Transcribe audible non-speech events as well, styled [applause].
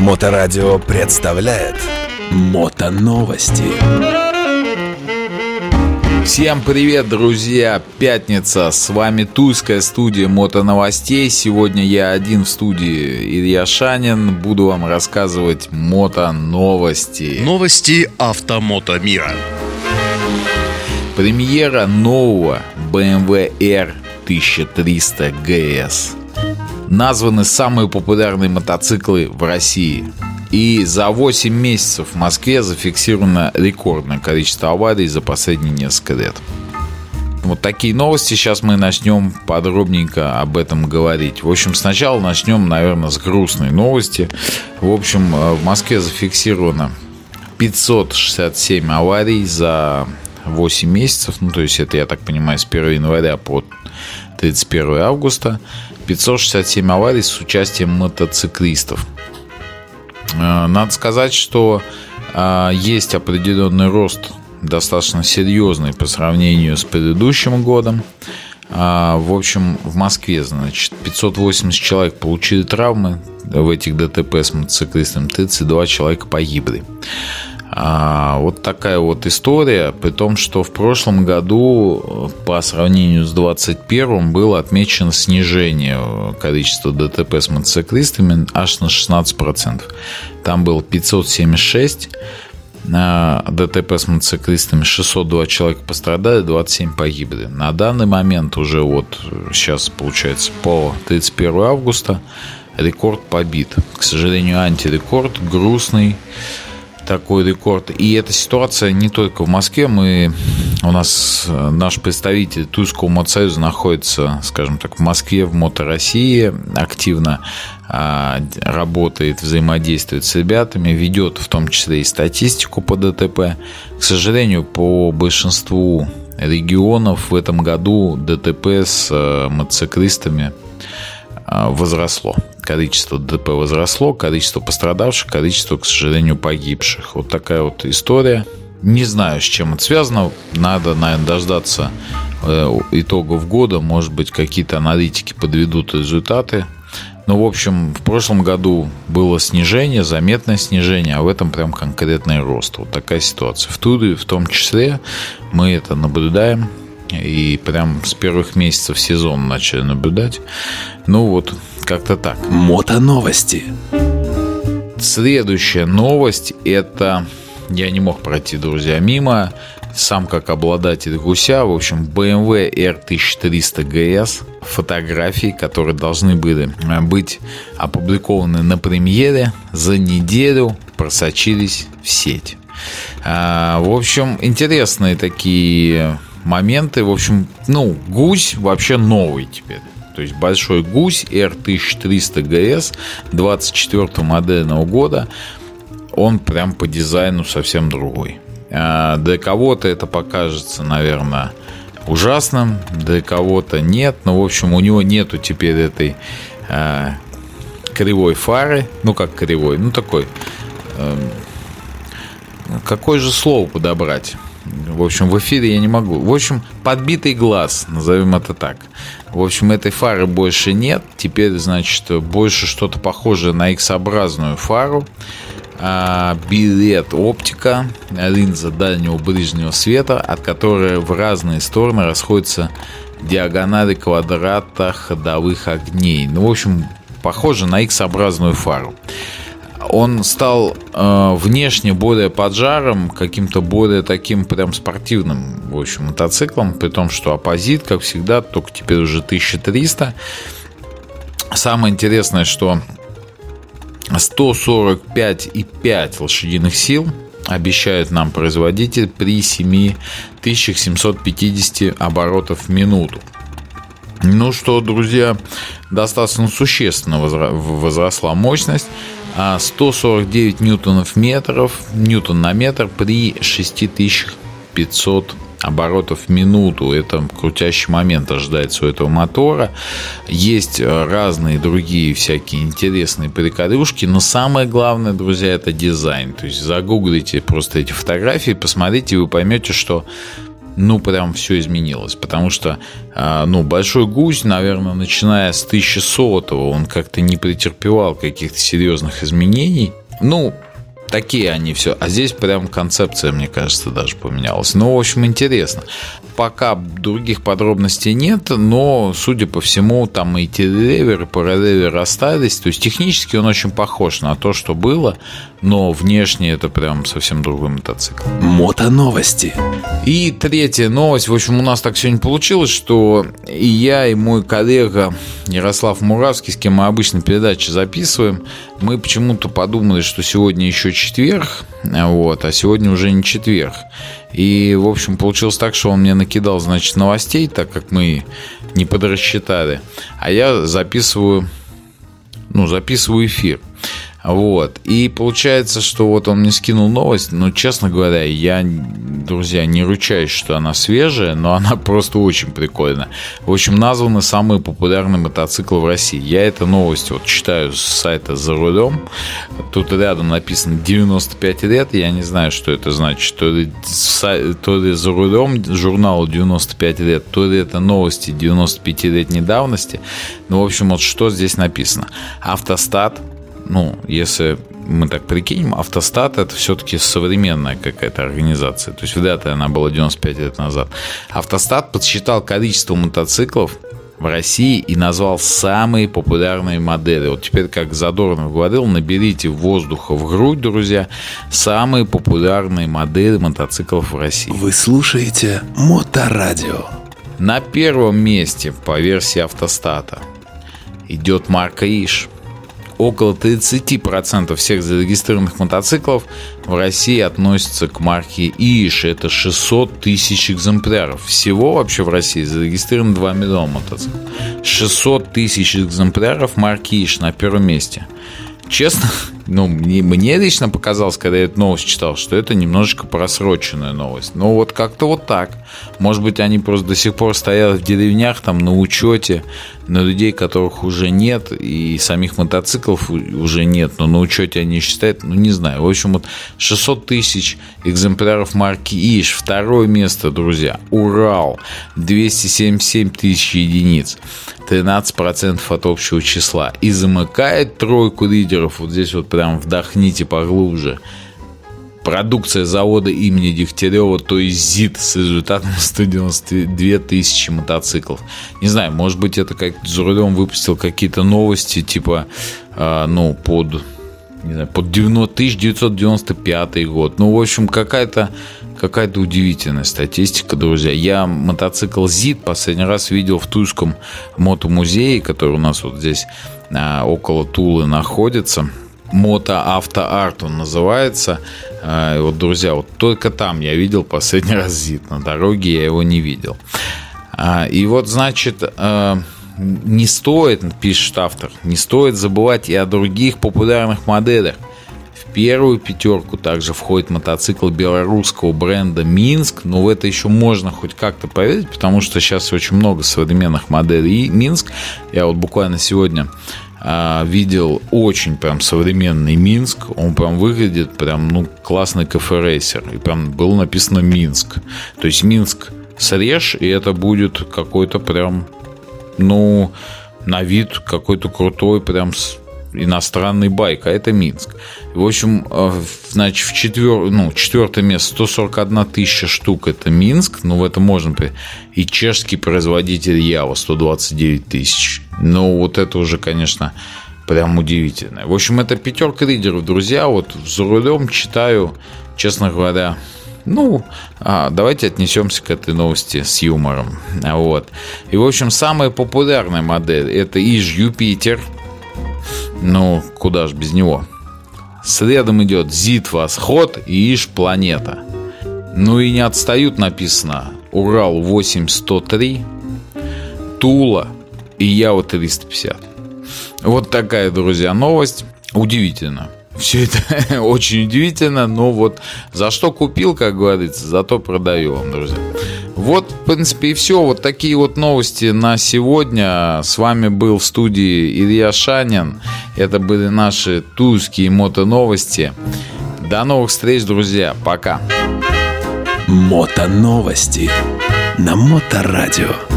Моторадио представляет Мотоновости. Всем привет, друзья! Пятница, с вами Тульская студия мотоновостей. Сегодня я один в студии Илья Шанин. Буду вам рассказывать мотоновости. Новости автомото мира. Премьера нового BMW R 1300 GS. Названы самые популярные мотоциклы в России. И за 8 месяцев в Москве зафиксировано рекордное количество аварий за последние несколько лет. Вот такие новости. Сейчас мы начнем подробненько об этом говорить. В общем, сначала начнем, наверное, с грустной новости. В общем, э, в Москве зафиксировано 567 аварий за 8 месяцев. Ну, то есть это, я так понимаю, с 1 января по 31 августа. 567 аварий с участием мотоциклистов. Э, надо сказать, что э, есть определенный рост достаточно серьезный по сравнению с предыдущим годом. Э, в общем, в Москве, значит, 580 человек получили травмы в этих ДТП с мотоциклистом, 32 человека погибли. А, вот такая вот история, при том, что в прошлом году по сравнению с 2021 было отмечено снижение количества ДТП с мотоциклистами аж на 16%. Там было 576 на ДТП с мотоциклистами 602 человека пострадали, 27 погибли. На данный момент уже вот сейчас получается по 31 августа рекорд побит. К сожалению, антирекорд грустный такой рекорд. И эта ситуация не только в Москве. Мы, у нас э, наш представитель Тульского мотосоюза находится, скажем так, в Москве, в Мото России, активно а, работает, взаимодействует с ребятами, ведет в том числе и статистику по ДТП. К сожалению, по большинству регионов в этом году ДТП с э, мотоциклистами а, возросло количество ДТП возросло, количество пострадавших, количество, к сожалению, погибших. Вот такая вот история. Не знаю, с чем это связано. Надо, наверное, дождаться э, итогов года. Может быть, какие-то аналитики подведут результаты. Но, в общем, в прошлом году было снижение, заметное снижение, а в этом прям конкретный рост. Вот такая ситуация. В Туре в том числе мы это наблюдаем. И прям с первых месяцев сезона начали наблюдать. Ну вот, как-то так. Мотоновости. Следующая новость – это... Я не мог пройти, друзья, мимо. Сам как обладатель гуся, в общем, BMW R1300 GS, фотографии, которые должны были быть опубликованы на премьере, за неделю просочились в сеть. А, в общем, интересные такие моменты. В общем, ну, гусь вообще новый теперь. То есть большой гусь R1300 GS 24 модельного года, он прям по дизайну совсем другой. А для кого-то это покажется, наверное, ужасным, для кого-то нет. Но, в общем, у него нету теперь этой а, кривой фары. Ну, как кривой, ну, такой... А, какое же слово подобрать? В общем, в эфире я не могу. В общем, подбитый глаз, назовем это так. В общем, этой фары больше нет. Теперь, значит, больше что-то похожее на X-образную фару. А, билет оптика, линза дальнего ближнего света, от которой в разные стороны расходятся диагонали квадрата ходовых огней. Ну, в общем, похоже на X-образную фару он стал э, внешне более поджаром, каким-то более таким прям спортивным, в общем, мотоциклом, при том, что оппозит, как всегда, только теперь уже 1300. Самое интересное, что 145,5 лошадиных сил обещает нам производитель при 7750 оборотов в минуту. Ну что, друзья, достаточно существенно возросла мощность. 149 а ньютонов метров, ньютон на метр при 6500 оборотов в минуту. Это крутящий момент ожидается у этого мотора. Есть э, разные другие всякие интересные приколюшки, но самое главное, друзья, это дизайн. То есть загуглите просто эти фотографии, посмотрите, и вы поймете, что ну, прям все изменилось. Потому что, а, ну, Большой Гусь, наверное, начиная с 1100 он как-то не претерпевал каких-то серьезных изменений. Ну, такие они все. А здесь прям концепция, мне кажется, даже поменялась. Ну, в общем, интересно. Пока других подробностей нет, но, судя по всему, там и телеревер, и параллели остались. То есть технически он очень похож на то, что было, но внешне это прям совсем другой мотоцикл. Мотоновости. И третья новость. В общем, у нас так сегодня получилось, что и я, и мой коллега Ярослав Муравский, с кем мы обычно передачи записываем, мы почему-то подумали, что сегодня еще четверг, вот, а сегодня уже не четверг. И, в общем, получилось так, что он мне накидал, значит, новостей, так как мы не подрасчитали, а я записываю, ну, записываю эфир. Вот. И получается, что вот он мне скинул новость, но, честно говоря, я, друзья, не ручаюсь, что она свежая, но она [laughs] просто очень прикольная. В общем, названы самые популярные мотоциклы в России. Я эту новость вот читаю с сайта «За рулем». Тут рядом написано 95 лет, я не знаю, что это значит. То ли, то ли «За рулем» журналу 95 лет, то ли это новости 95-летней давности. Ну, в общем, вот что здесь написано. Автостат – ну, если мы так прикинем, автостат это все-таки современная какая-то организация. То есть вряд ли она была 95 лет назад. Автостат подсчитал количество мотоциклов в России и назвал самые популярные модели. Вот теперь, как Задорнов говорил, наберите воздуха в грудь, друзья, самые популярные модели мотоциклов в России. Вы слушаете Моторадио. На первом месте по версии автостата идет марка Иш – около 30% всех зарегистрированных мотоциклов в России относятся к марке ИИШ. Это 600 тысяч экземпляров. Всего вообще в России зарегистрировано 2 миллиона мотоциклов. 600 тысяч экземпляров марки ИИШ на первом месте. Честно, [laughs] ну, мне, мне лично показалось, когда я эту новость читал, что это немножечко просроченная новость. Но вот как-то вот так. Может быть, они просто до сих пор стоят в деревнях, там, на учете, на людей, которых уже нет, и самих мотоциклов уже нет, но на учете они считают, ну, не знаю. В общем, вот 600 тысяч экземпляров марки ИШ. Второе место, друзья, Урал, 277 тысяч единиц. 13% от общего числа. И замыкает тройку лидеров, вот здесь вот прям вдохните поглубже, продукция завода имени Дегтярева, то есть ЗИД с результатом [laughs] 192 тысячи мотоциклов. Не знаю, может быть, это как за рулем выпустил какие-то новости, типа, э, ну, под, не знаю, под 90, 1995 год. Ну, в общем, какая-то какая-то удивительная статистика, друзья. Я мотоцикл ЗИД последний раз видел в Тульском мотомузее, который у нас вот здесь а, около Тулы находится. Мото Автоарт он называется. А, вот, друзья, вот только там я видел последний [laughs] раз ЗИД. На дороге я его не видел. А, и вот, значит, не стоит, пишет автор, не стоит забывать и о других популярных моделях первую пятерку также входит мотоцикл белорусского бренда Минск, но в это еще можно хоть как-то поверить, потому что сейчас очень много современных моделей Минск. Я вот буквально сегодня а, видел очень прям современный Минск. Он прям выглядит прям, ну, классный кафе-рейсер. И прям было написано Минск. То есть Минск срежь, и это будет какой-то прям, ну, на вид какой-то крутой, прям иностранный байк, а это Минск. В общем, э, значит, в четвер... ну, четвертое место 141 тысяча штук это Минск, ну, в это можно... И чешский производитель Ява 129 тысяч. Ну, вот это уже, конечно, прям удивительно. В общем, это пятерка лидеров, друзья. Вот за рулем читаю, честно говоря, ну, а, давайте отнесемся к этой новости с юмором. Вот. И, в общем, самая популярная модель это Иж Юпитер ну, куда ж без него. Следом идет Зит Восход и Иш Планета. Ну и не отстают написано Урал 8103, Тула и Ява 350. Вот такая, друзья, новость. Удивительно. Все это [laughs] очень удивительно, но вот за что купил, как говорится, зато продаю вам, друзья. Вот, в принципе, и все. Вот такие вот новости на сегодня. С вами был в студии Илья Шанин. Это были наши тульские мотоновости. До новых встреч, друзья. Пока. Мотоновости на Моторадио.